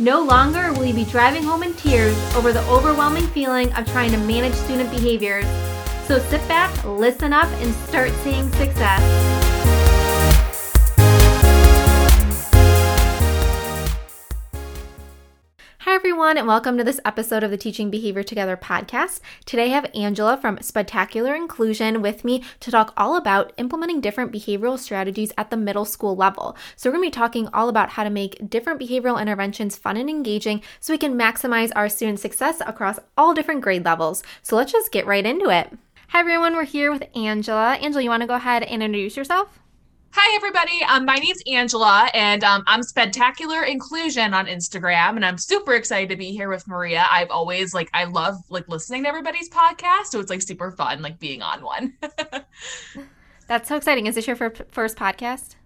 No longer will you be driving home in tears over the overwhelming feeling of trying to manage student behaviors. So sit back, listen up, and start seeing success. Hi, everyone, and welcome to this episode of the Teaching Behavior Together podcast. Today, I have Angela from Spectacular Inclusion with me to talk all about implementing different behavioral strategies at the middle school level. So, we're going to be talking all about how to make different behavioral interventions fun and engaging so we can maximize our student success across all different grade levels. So, let's just get right into it. Hi, everyone, we're here with Angela. Angela, you want to go ahead and introduce yourself? Hi, everybody. Um, my name's Angela, and um, I'm Spectacular Inclusion on Instagram, and I'm super excited to be here with Maria. I've always like I love like listening to everybody's podcast, so it's like super fun like being on one. That's so exciting. Is this your first podcast?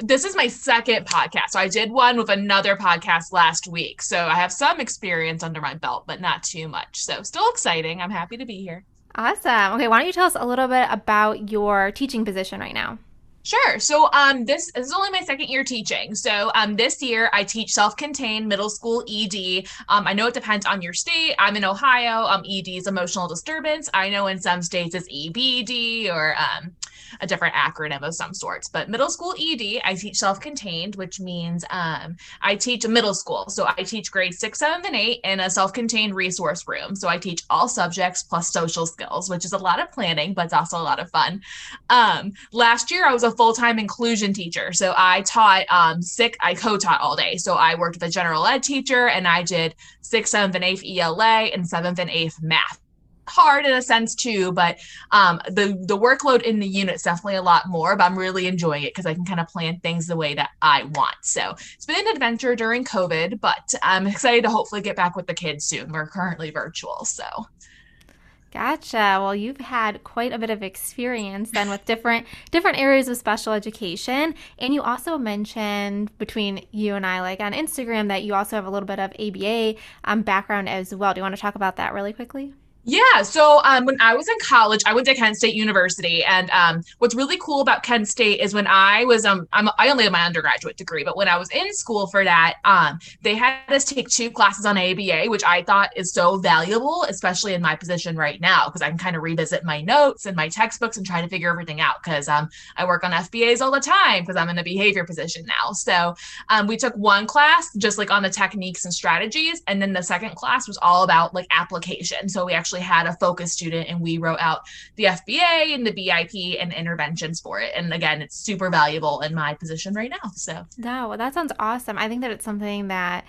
This is my second podcast. So I did one with another podcast last week, so I have some experience under my belt, but not too much. So still exciting. I'm happy to be here. Awesome. Okay, why don't you tell us a little bit about your teaching position right now? Sure. So um this, this is only my second year teaching. So um this year I teach self-contained middle school ED. Um I know it depends on your state. I'm in Ohio. Um ED is emotional disturbance. I know in some states it's EBD or um a different acronym of some sorts. But middle school ED, I teach self contained, which means um, I teach a middle school. So I teach grades six, seven, and eight in a self contained resource room. So I teach all subjects plus social skills, which is a lot of planning, but it's also a lot of fun. Um, last year, I was a full time inclusion teacher. So I taught um, sick, I co taught all day. So I worked with a general ed teacher and I did sixth, seventh, and eighth ELA and seventh and eighth math hard in a sense too but um, the the workload in the unit is definitely a lot more but i'm really enjoying it because i can kind of plan things the way that i want so it's been an adventure during covid but i'm excited to hopefully get back with the kids soon we're currently virtual so Gotcha. Well, you've had quite a bit of experience then with different different areas of special education, and you also mentioned between you and I, like on Instagram, that you also have a little bit of ABA um, background as well. Do you want to talk about that really quickly? Yeah. So um, when I was in college, I went to Kent State University, and um, what's really cool about Kent State is when I was um, I'm, I only have my undergraduate degree, but when I was in school for that, um, they had us take two classes on ABA, which I thought is so valuable, especially in my position right now, because I can kind of revisit my notes and my textbooks and try to figure everything out. Because um, I work on FBAs all the time because I'm in a behavior position now. So um, we took one class just like on the techniques and strategies, and then the second class was all about like application. So we actually actually had a focus student and we wrote out the FBA and the BIP and interventions for it. And again, it's super valuable in my position right now. So, no, that sounds awesome. I think that it's something that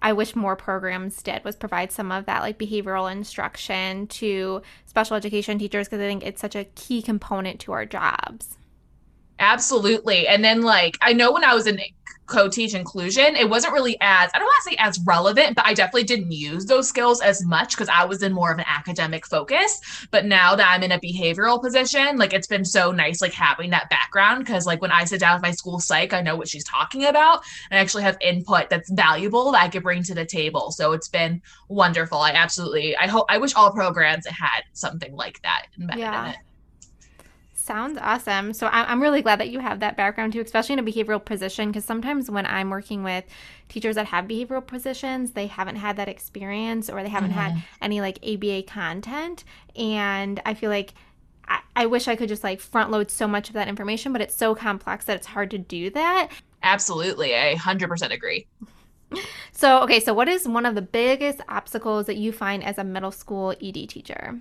I wish more programs did was provide some of that like behavioral instruction to special education teachers because I think it's such a key component to our jobs. Absolutely. And then like I know when I was in co-teach inclusion it wasn't really as i don't want to say as relevant but i definitely didn't use those skills as much because i was in more of an academic focus. But now that i'm in a behavioral position like it's been so nice like having that background because like when i sit down with my school psych i know what she's talking about. And i actually have input that's valuable that i could bring to the table. So it's been wonderful. I absolutely i hope i wish all programs had something like that embedded yeah. In it Sounds awesome. So I'm really glad that you have that background too, especially in a behavioral position. Because sometimes when I'm working with teachers that have behavioral positions, they haven't had that experience or they haven't mm-hmm. had any like ABA content. And I feel like I, I wish I could just like front load so much of that information, but it's so complex that it's hard to do that. Absolutely. I 100% agree. So, okay, so what is one of the biggest obstacles that you find as a middle school ED teacher?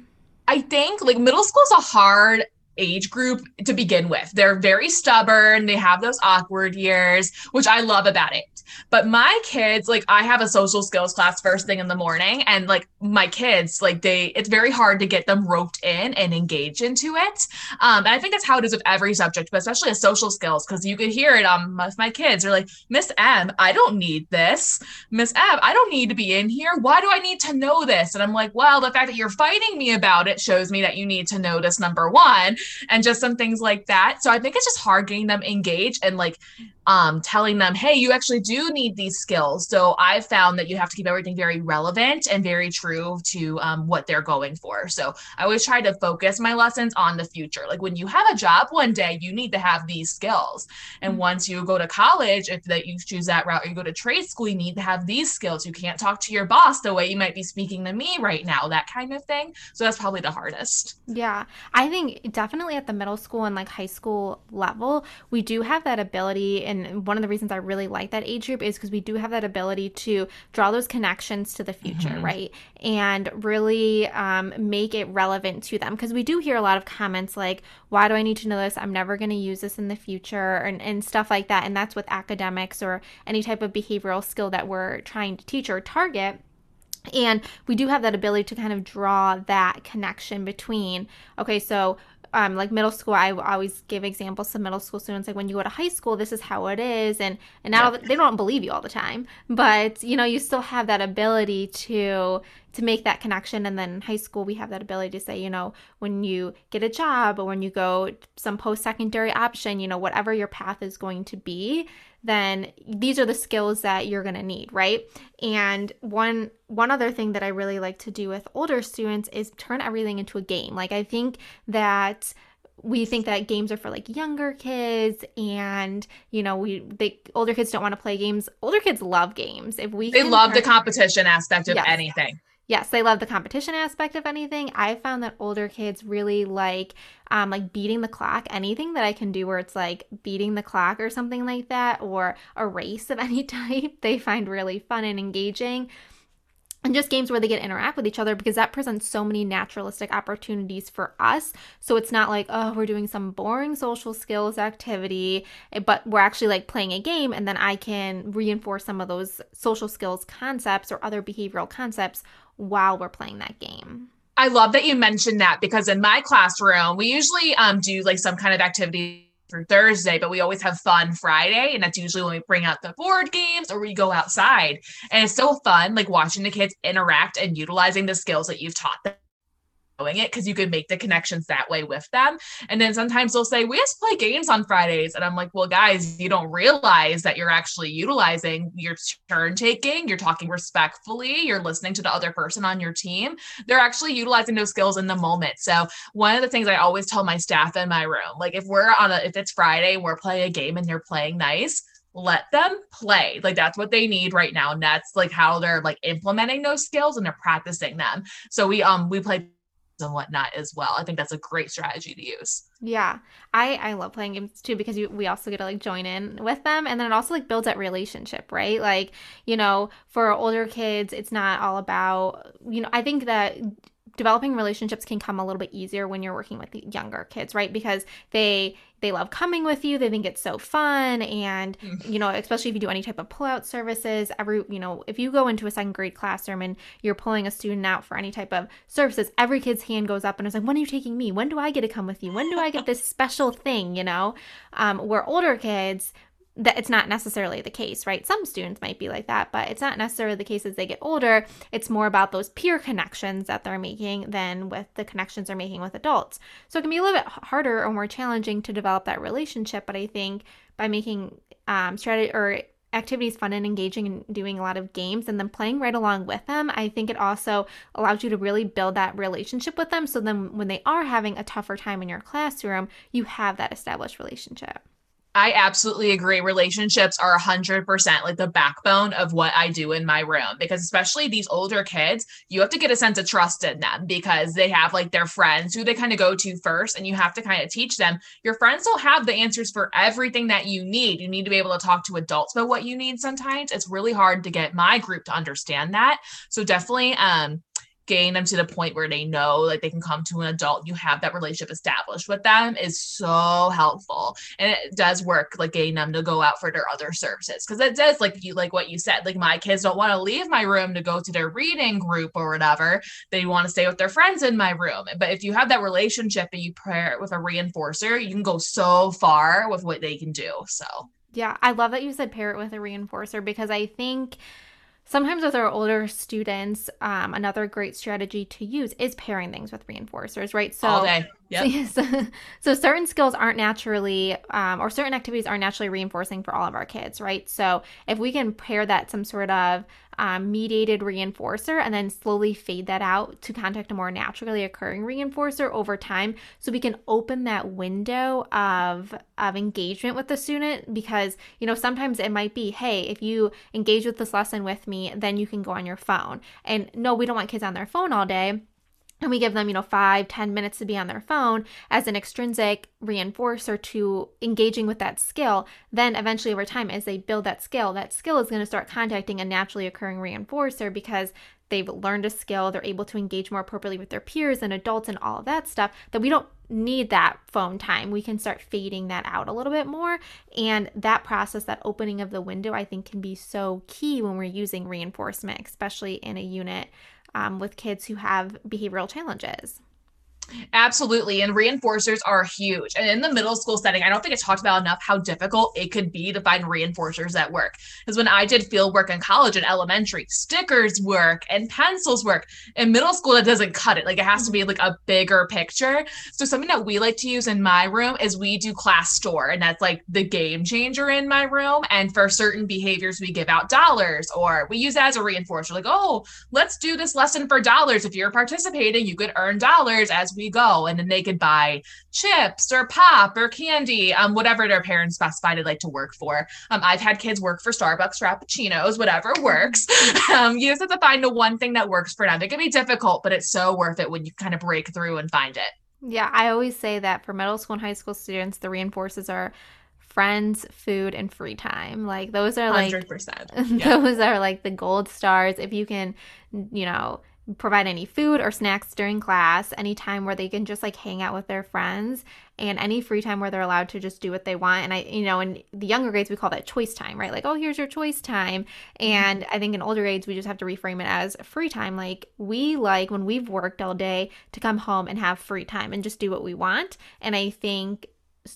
I think like middle school is a hard age group to begin with. They're very stubborn, they have those awkward years, which I love about it. But my kids, like I have a social skills class first thing in the morning and like my kids, like they it's very hard to get them roped in and engaged into it. Um, and I think that's how it is with every subject, but especially a social skills because you could hear it um with my kids. They're like, "Miss M, I don't need this. Miss M, I don't need to be in here. Why do I need to know this?" And I'm like, "Well, the fact that you're fighting me about it shows me that you need to know this number 1 and just some things like that." So I think it's just hard getting them engaged and like um, telling them, hey, you actually do need these skills. So I've found that you have to keep everything very relevant and very true to um, what they're going for. So I always try to focus my lessons on the future. Like when you have a job one day, you need to have these skills. And mm-hmm. once you go to college, if that you choose that route, or you go to trade school, you need to have these skills. You can't talk to your boss the way you might be speaking to me right now, that kind of thing. So that's probably the hardest. Yeah. I think definitely at the middle school and like high school level, we do have that ability and and one of the reasons I really like that age group is because we do have that ability to draw those connections to the future, mm-hmm. right? And really um, make it relevant to them. Because we do hear a lot of comments like, why do I need to know this? I'm never going to use this in the future, and, and stuff like that. And that's with academics or any type of behavioral skill that we're trying to teach or target. And we do have that ability to kind of draw that connection between, okay, so um, like middle school, I always give examples to middle school students. Like when you go to high school, this is how it is, and and now yeah. they don't believe you all the time, but you know you still have that ability to to make that connection. And then in high school, we have that ability to say, you know, when you get a job or when you go some post secondary option, you know, whatever your path is going to be, then these are the skills that you're going to need, right? And one one other thing that I really like to do with older students is turn everything into a game. Like I think that we think that games are for like younger kids and you know we the older kids don't want to play games older kids love games if we they love turn, the competition aspect of yes. anything yes they love the competition aspect of anything. I found that older kids really like um, like beating the clock. Anything that i can do where it's like beating the clock or something like that or a race of any type they find really fun and engaging. And just games where they get interact with each other because that presents so many naturalistic opportunities for us. So it's not like, oh, we're doing some boring social skills activity, eh, but we're actually like playing a game and then I can reinforce some of those social skills concepts or other behavioral concepts while we're playing that game. I love that you mentioned that because in my classroom, we usually um, do like some kind of activity through Thursday, but we always have fun Friday. And that's usually when we bring out the board games or we go outside. And it's so fun, like watching the kids interact and utilizing the skills that you've taught them it because you could make the connections that way with them. And then sometimes they'll say, We just play games on Fridays. And I'm like, Well, guys, you don't realize that you're actually utilizing your turn taking, you're talking respectfully, you're listening to the other person on your team. They're actually utilizing those skills in the moment. So, one of the things I always tell my staff in my room, like if we're on a, if it's Friday, we're playing a game and they're playing nice, let them play. Like that's what they need right now. And that's like how they're like implementing those skills and they're practicing them. So we um we play and whatnot as well. I think that's a great strategy to use. Yeah, I I love playing games too because you, we also get to like join in with them, and then it also like builds that relationship, right? Like you know, for older kids, it's not all about you know. I think that developing relationships can come a little bit easier when you're working with younger kids, right? Because they they love coming with you. They think it's so fun. And, mm. you know, especially if you do any type of pullout services, every, you know, if you go into a second grade classroom and you're pulling a student out for any type of services, every kid's hand goes up and it's like, when are you taking me? When do I get to come with you? When do I get this special thing, you know? Um, where older kids, that it's not necessarily the case, right? Some students might be like that, but it's not necessarily the case as they get older. It's more about those peer connections that they're making than with the connections they're making with adults. So it can be a little bit harder or more challenging to develop that relationship. But I think by making um, strategy or activities fun and engaging and doing a lot of games and then playing right along with them, I think it also allows you to really build that relationship with them. So then when they are having a tougher time in your classroom, you have that established relationship. I absolutely agree. Relationships are 100% like the backbone of what I do in my room because, especially these older kids, you have to get a sense of trust in them because they have like their friends who they kind of go to first, and you have to kind of teach them. Your friends don't have the answers for everything that you need. You need to be able to talk to adults about what you need sometimes. It's really hard to get my group to understand that. So, definitely, um, getting them to the point where they know like they can come to an adult you have that relationship established with them is so helpful. And it does work like getting them to go out for their other services. Because it does like you like what you said like my kids don't want to leave my room to go to their reading group or whatever. They want to stay with their friends in my room. But if you have that relationship and you pair it with a reinforcer you can go so far with what they can do so. Yeah i love that you said pair it with a reinforcer because i think Sometimes with our older students, um, another great strategy to use is pairing things with reinforcers, right? So, Yep. So, so, certain skills aren't naturally, um, or certain activities aren't naturally reinforcing for all of our kids, right? So if we can pair that some sort of um, mediated reinforcer and then slowly fade that out to contact a more naturally occurring reinforcer over time so we can open that window of of engagement with the student because you know sometimes it might be hey if you engage with this lesson with me then you can go on your phone and no we don't want kids on their phone all day and we give them you know five ten minutes to be on their phone as an extrinsic reinforcer to engaging with that skill. Then eventually over time as they build that skill that skill is going to start contacting a naturally occurring reinforcer because they've learned a skill they're able to engage more appropriately with their peers and adults and all of that stuff that we don't need that phone time. We can start fading that out a little bit more. And that process that opening of the window i think can be so key when we're using reinforcement especially in a unit um, with kids who have behavioral challenges. Absolutely. And reinforcers are huge. And in the middle school setting, I don't think it's talked about enough how difficult it could be to find reinforcers at work. Because when I did field work in college and elementary, stickers work and pencils work. In middle school, it doesn't cut it. Like it has to be like a bigger picture. So something that we like to use in my room is we do class store. And that's like the game changer in my room. And for certain behaviors, we give out dollars or we use that as a reinforcer. Like, oh, let's do this lesson for dollars. If you're participating, you could earn dollars as we go and then they could buy chips or pop or candy um, whatever their parents specified they'd like to work for um, i've had kids work for starbucks frappuccinos whatever works um, you just have to find the one thing that works for them it can be difficult but it's so worth it when you kind of break through and find it yeah i always say that for middle school and high school students the reinforcers are friends, food, and free time. Like those are like 100%. Yeah. those are like the gold stars. If you can, you know, provide any food or snacks during class, any time where they can just like hang out with their friends, and any free time where they're allowed to just do what they want. And I, you know, in the younger grades, we call that choice time, right? Like, oh, here's your choice time. Mm-hmm. And I think in older grades, we just have to reframe it as free time. Like, we like when we've worked all day to come home and have free time and just do what we want. And I think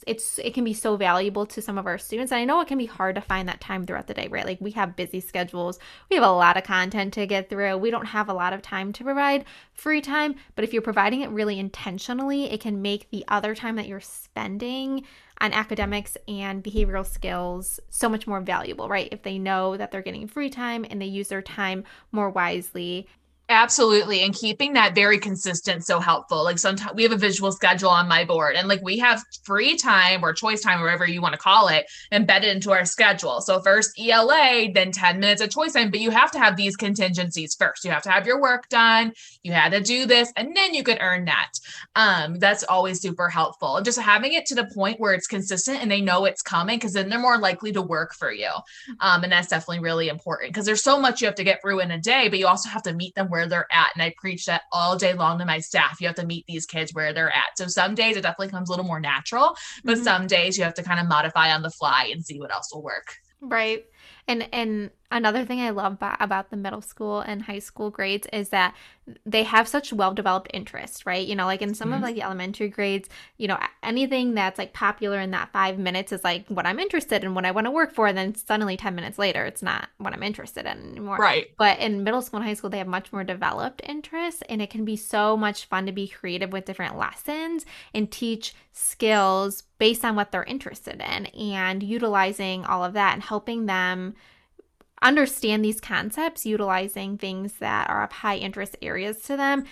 it's it can be so valuable to some of our students. And i know it can be hard to find that time throughout the day right? Like we have busy schedules. We have a lot of content to get through. We don't have a lot of time to provide free time. But if you're providing it really intentionally it can make the other time that you're spending on academics and behavioral skills so much more valuable right? If they know that they're getting free time and they use their time more wisely Absolutely. And keeping that very consistent so helpful. Like sometimes we have a visual schedule on my board and like we have free time or choice time, whatever you want to call it, embedded into our schedule. So first ELA, then 10 minutes of choice time, but you have to have these contingencies first. You have to have your work done. You had to do this and then you could earn that. Um, that's always super helpful. And just having it to the point where it's consistent and they know it's coming because then they're more likely to work for you. Um, and that's definitely really important because there's so much you have to get through in a day, but you also have to meet them where where they're at. And I preach that all day long to my staff. You have to meet these kids where they're at. So some days it definitely comes a little more natural, but mm-hmm. some days you have to kind of modify on the fly and see what else will work. Right. And and another thing I love about, the middle school and high school grades is that they have such well-developed interests, right? You know, like in some mm-hmm. of like the elementary grades, you know, anything that's like popular in that 5 minutes is like what I'm interested in, what I want to work for, and then suddenly 10 minutes later it's not what I'm interested in anymore. Right. But in middle school and high school they have much more developed interests and it can be so much fun to be creative with different lessons and teach skills based on what they're interested in and utilizing all of that and helping them understand these concepts utilizing things that are of high interest areas to them.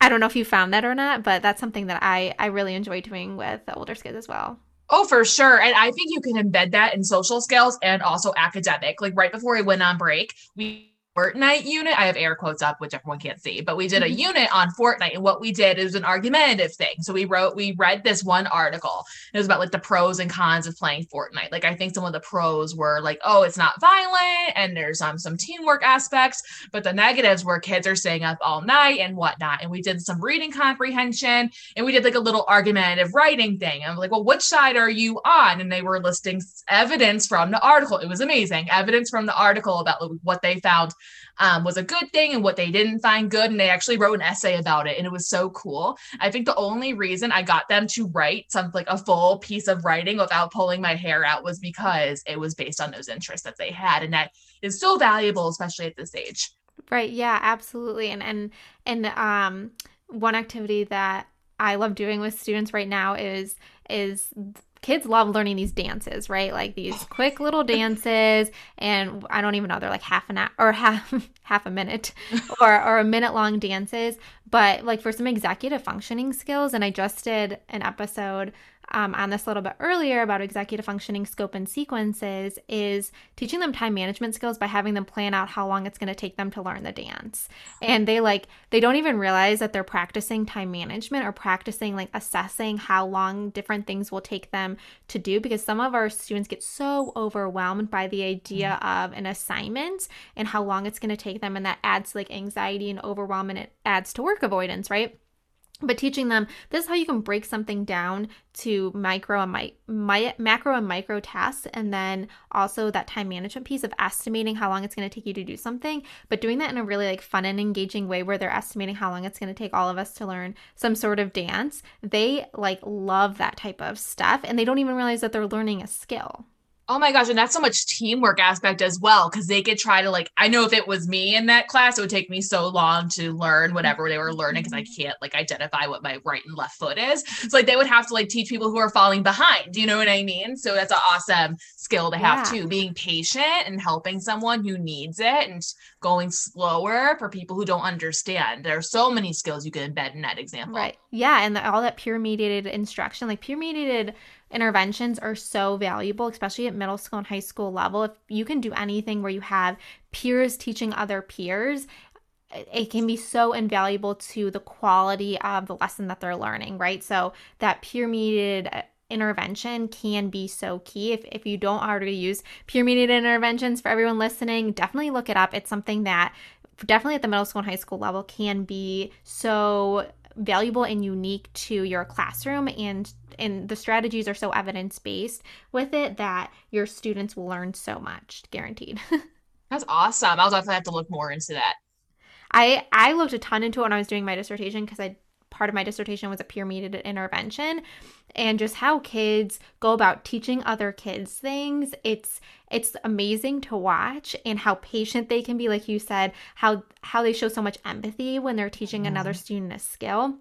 I don't know if you found that or not, but that's something that I I really enjoy doing with the older kids as well. Oh, for sure. And I think you can embed that in social skills and also academic. Like right before we went on break, we Fortnite unit. I have air quotes up, which everyone can't see, but we did a Mhm. unit on Fortnite. And what we did is an argumentative thing. So we wrote, we read this one article. It was about like the pros and cons of playing Fortnite. Like I think some of the pros were like, oh, it's not violent and there's um some teamwork aspects, but the negatives were kids are staying up all night and whatnot. And we did some reading comprehension and we did like a little argumentative writing thing. I'm like, well, which side are you on? And they were listing evidence from the article. It was amazing. Evidence from the article about like, what they found um, was a good thing and what they didn't find good. And they actually wrote an essay about it. And it was so cool. I think the only reason I got them to write something like a full piece of writing without pulling my hair out was because it was based on those interests that they had. And that is so valuable, especially at this age. Right. Yeah, absolutely. And and and um one activity that I love doing with students right now is is kids love learning these dances, right? Like these oh, quick little dances and I don't even know, they're like half an hour or half half a minute or or a minute long dances, but like for some executive functioning skills and I just did an episode um, on this a little bit earlier about executive functioning scope and sequences is teaching them time management skills by having them plan out how long it's going to take them to learn the dance. And they like they don't even realize that they're practicing time management or practicing like assessing how long different things will take them to do because some of our students get so overwhelmed by the idea of an assignment and how long it's going to take them and that adds like anxiety and overwhelm and it adds to work avoidance right but teaching them this is how you can break something down to micro and mi- macro and micro tasks and then also that time management piece of estimating how long it's going to take you to do something but doing that in a really like fun and engaging way where they're estimating how long it's going to take all of us to learn some sort of dance. They like love that type of stuff and they don't even realize that they're learning a skill Oh my gosh, and that's so much teamwork aspect as well because they could try to like I know if it was me in that class, it would take me so long to learn whatever they were learning because I mm-hmm. can't like identify what my right and left foot is. So like they would have to like teach people who are falling behind. Do you know what I mean? So that's an awesome skill to have Yeah. too. Being patient and helping someone who needs it and going slower for people who don't understand. There are so many skills you can embed in that example. Right. Yeah. And the, all that peer mediated instruction, like peer mediated interventions are so valuable, especially at middle school and high school level. If you can do anything where you have peers teaching other peers, it can be so invaluable to the quality of the lesson that they're learning, right? So that peer mediated uh, intervention can be so key. If, if you don't already use peer mediated interventions for everyone listening, definitely look it up. It's something that definitely at the middle school and high school level can be so valuable and unique to your classroom and and the strategies are so evidence based with it that your students will learn so much guaranteed That's awesome. I'll definitely have to look more into that. i i looked a ton into it when i was doing my dissertation because i part of my dissertation was a peer mediated intervention. And just how kids go about teaching other kids things it's it's amazing to watch and how patient they can be like you said how how they show so much empathy when they're teaching another student a skill.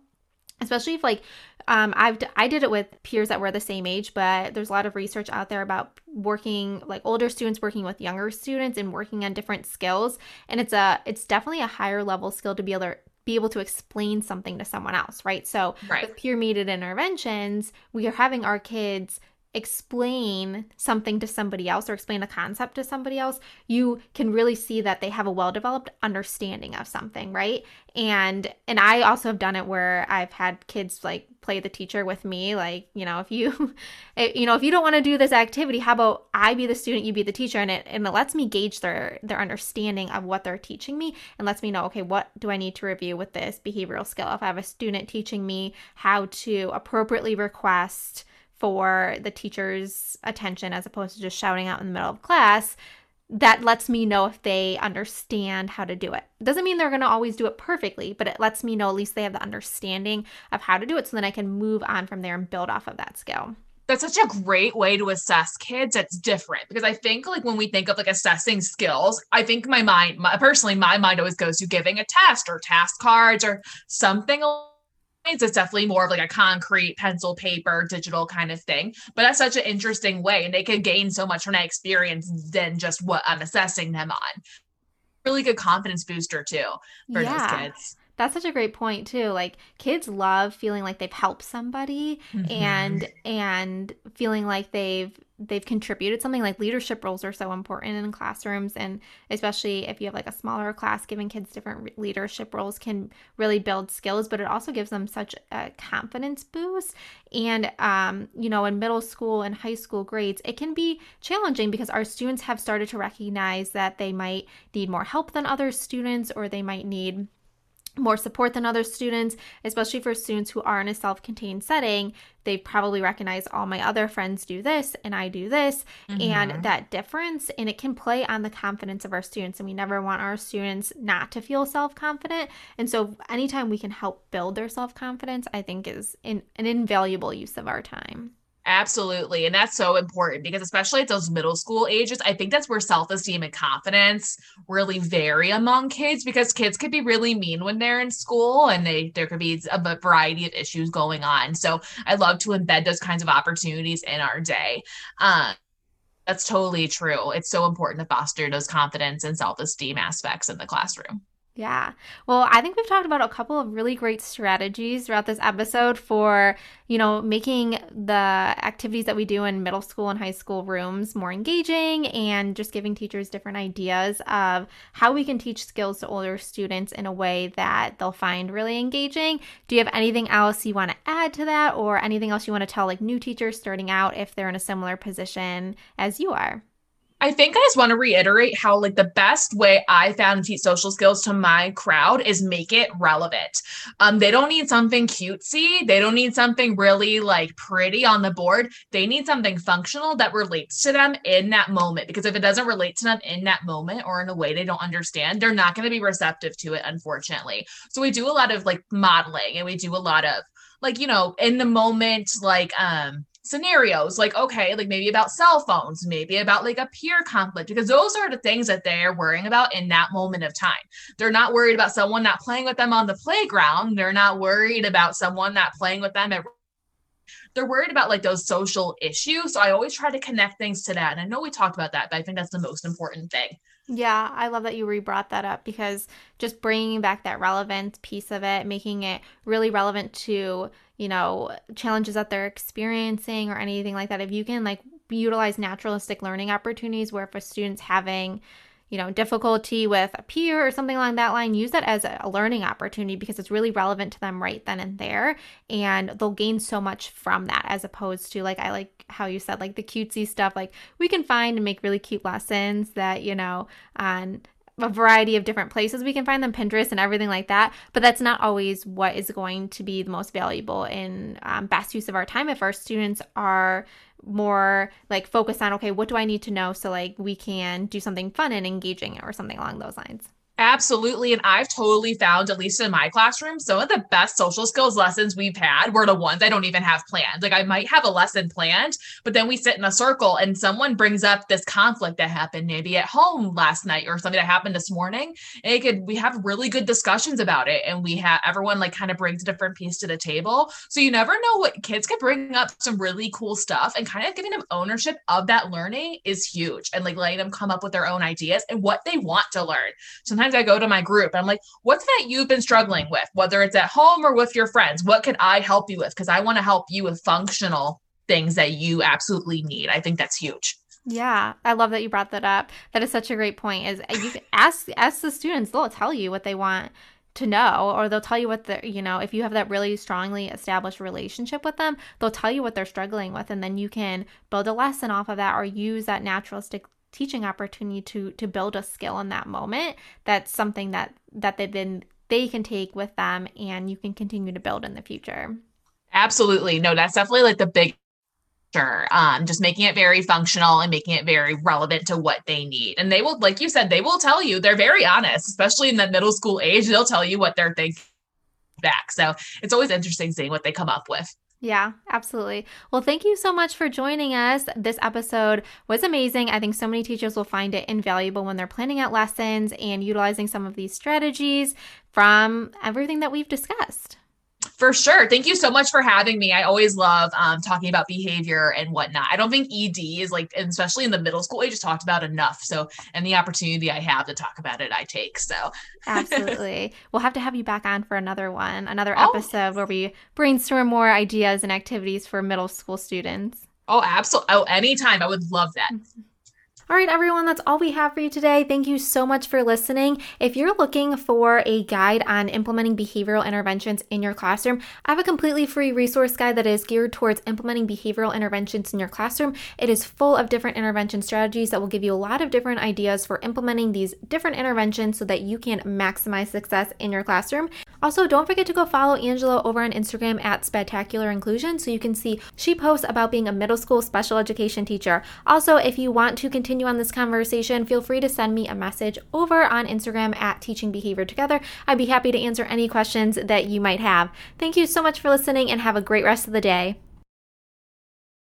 Especially if like um, I've d- I did it with peers that were the same age, but there's a lot of research out there about working like older students working with younger students and working on different skills, and it's a it's definitely a higher level skill to be able to be able to explain something to someone else, right? So Right. with peer mediated interventions, we are having our kids explain something to somebody else or explain a concept to somebody else, you can really see that they have a well-developed understanding of something, right? And and I also have done it where I've had kids like play the teacher with me, like, you know, if you you know, if you don't want to do this activity, how about I be the student, you be the teacher and it and it lets me gauge their their understanding of what they're teaching me and lets me know, okay, what do I need to review with this behavioral skill? If I have a student teaching me how to appropriately request for the teacher's attention as opposed to just shouting out in the middle of class, that lets me know if they understand how to do it. Doesn't mean they're going to always do it perfectly, but it lets me know at least they have the understanding of how to do it so then I can move on from there and build off of that skill. that's such a great way to assess kids that's different because i think like when we think of like assessing skills i think my mind my, personally my mind always goes to giving a test or task cards or something. It's definitely more of like a concrete pencil paper digital kind of thing but that's such an interesting way and they can gain so much from that experience than just what i'm assessing them on really good confidence booster too for those kids That's such a great point too. Like kids love feeling like they've helped somebody Mhm. and and feeling like they've they've contributed something like leadership roles are so important in classrooms and especially if you have like a smaller class giving kids different leadership roles can really build skills but it also gives them such a confidence boost. And um, you know in middle school and high school grades it can be challenging because our students have started to recognize that they might need more help than other students or they might need more support than other students, especially for students who are in a self contained setting. They probably recognize all my other friends do this and I do this, mm-hmm. and that difference. And it can play on the confidence of our students. And we never want our students not to feel self confident. And so, anytime we can help build their self confidence, I think is in, an invaluable use of our time. Absolutely. And that's so important because, especially at those middle school ages, I think that's where self esteem and confidence really vary among kids because kids could be really mean when they're in school and they there could be a variety of issues going on. So I love to embed those kinds of opportunities in our day. Um, that's totally true. It's so important to foster those confidence and self esteem aspects in the classroom. Yeah. Well, I think we've talked about a couple of really great strategies throughout this episode for, you know, making the activities that we do in middle school and high school rooms more engaging and just giving teachers different ideas of how we can teach skills to older students in a way that they'll find really engaging. Do you have anything else you want to add to that or anything else you want to tell like new teachers starting out if they're in a similar position as you are? I think I just want to reiterate how like the best way I found to teach social skills to my crowd is make it relevant. Um, they don't need something cutesy. They don't need something really like pretty on the board. They need something functional that relates to them in that moment. Because if it doesn't relate to them in that moment or in a way they don't understand, they're not going to be receptive to it, unfortunately. So we do a lot of like modeling and we do a lot of like, you know, in the moment, like um scenarios like okay like maybe about cell phones maybe about like a peer conflict because those are the things that they're worrying about in that moment of time. They're not worried about someone not playing with them on the playground. They're not worried about someone not playing with them at they're worried about like those social issues. So i always try to connect things to that. And i know we talked about that but i think that's the most important thing. Yeah, I love that you re brought that up because just bringing back that relevant piece of it, making it really relevant to, you know, challenges that they're experiencing or anything like that. If you can like utilize naturalistic learning opportunities where if a student's having, you know, difficulty with a peer or something along that line, use that as a learning opportunity because it's really relevant to them right then and there. And they'll gain so much from that as opposed to, like, I like how you said, like the cutesy stuff. Like, we can find and make really cute lessons that, you know, on a variety of different places we can find them pinterest and everything like that but that's not always what is going to be the most valuable and um, best use of our time if our students are more like focused on okay what do i need to know so like we can do something fun and engaging or something along those lines Absolutely. And I've totally found, at least in my classroom, some of the best social skills lessons we've had were the ones I don't even have planned. Like I might have a lesson planned, but then we sit in a circle and someone brings up this conflict that happened maybe at home last night or something that happened this morning. And it could we have really good discussions about it. And we have everyone like kind of brings a different piece to the table. So you never know what kids could bring up some really cool stuff and kind of giving them ownership of that learning is huge. And like letting them come up with their own ideas and what they want to learn. Sometimes sometimes I go to my group I'm like, what's that you've been struggling with, whether it's at home or with your friends? What can I help you with? Because I want to help you with functional things that you absolutely need. I think that's huge. Yeah, I love that you brought that up. That is such a great point. Is uh, you ask ask the students; they'll tell you what they want to know, or they'll tell you what the you know if you have that really strongly established relationship with them, they'll tell you what they're struggling with, and then you can build a lesson off of that, or use that naturalistic teaching opportunity to to build a skill in that moment that's something that that they then they can take with them and you can continue to build in the future absolutely no that's definitely like the big Sure. Um, just making it very functional and making it very relevant to what they need. And they will, like you said, they will tell you, they're very honest, especially in the middle school age, they'll tell you what they're thinking back. So it's always interesting seeing what they come up with. Yeah, absolutely. Well, thank you so much for joining us. This episode was amazing. I think so many teachers will find it invaluable when they're planning out lessons and utilizing some of these strategies from everything that we've discussed. For sure. Thank you so much for having me. I always love um, talking about behavior and whatnot. I don't think ED is like, especially in the middle school age, is talked about enough. So, and the opportunity I have to talk about it, I take. So, absolutely. We'll have to have you back on for another one, another oh. episode where we brainstorm more ideas and activities for middle school students. Oh, absolutely. Oh, anytime. I would love that. All right, everyone, that's all we have for you today. Thank you so much for listening. If you're looking for a guide on implementing behavioral interventions in your classroom, I have a completely free resource guide that is geared towards implementing behavioral interventions in your classroom. It is full of different intervention strategies that will give you a lot of different ideas for implementing these different interventions so that you can maximize success in your classroom. Also, don't forget to go follow Angela over on Instagram at Spectacular Inclusion so you can see she posts about being a middle school special education teacher. Also, if you want to continue on this conversation, feel free to send me a message over on Instagram at Teaching Behavior Together. I'd be happy to answer any questions that you might have. Thank you so much for listening and have a great rest of the day.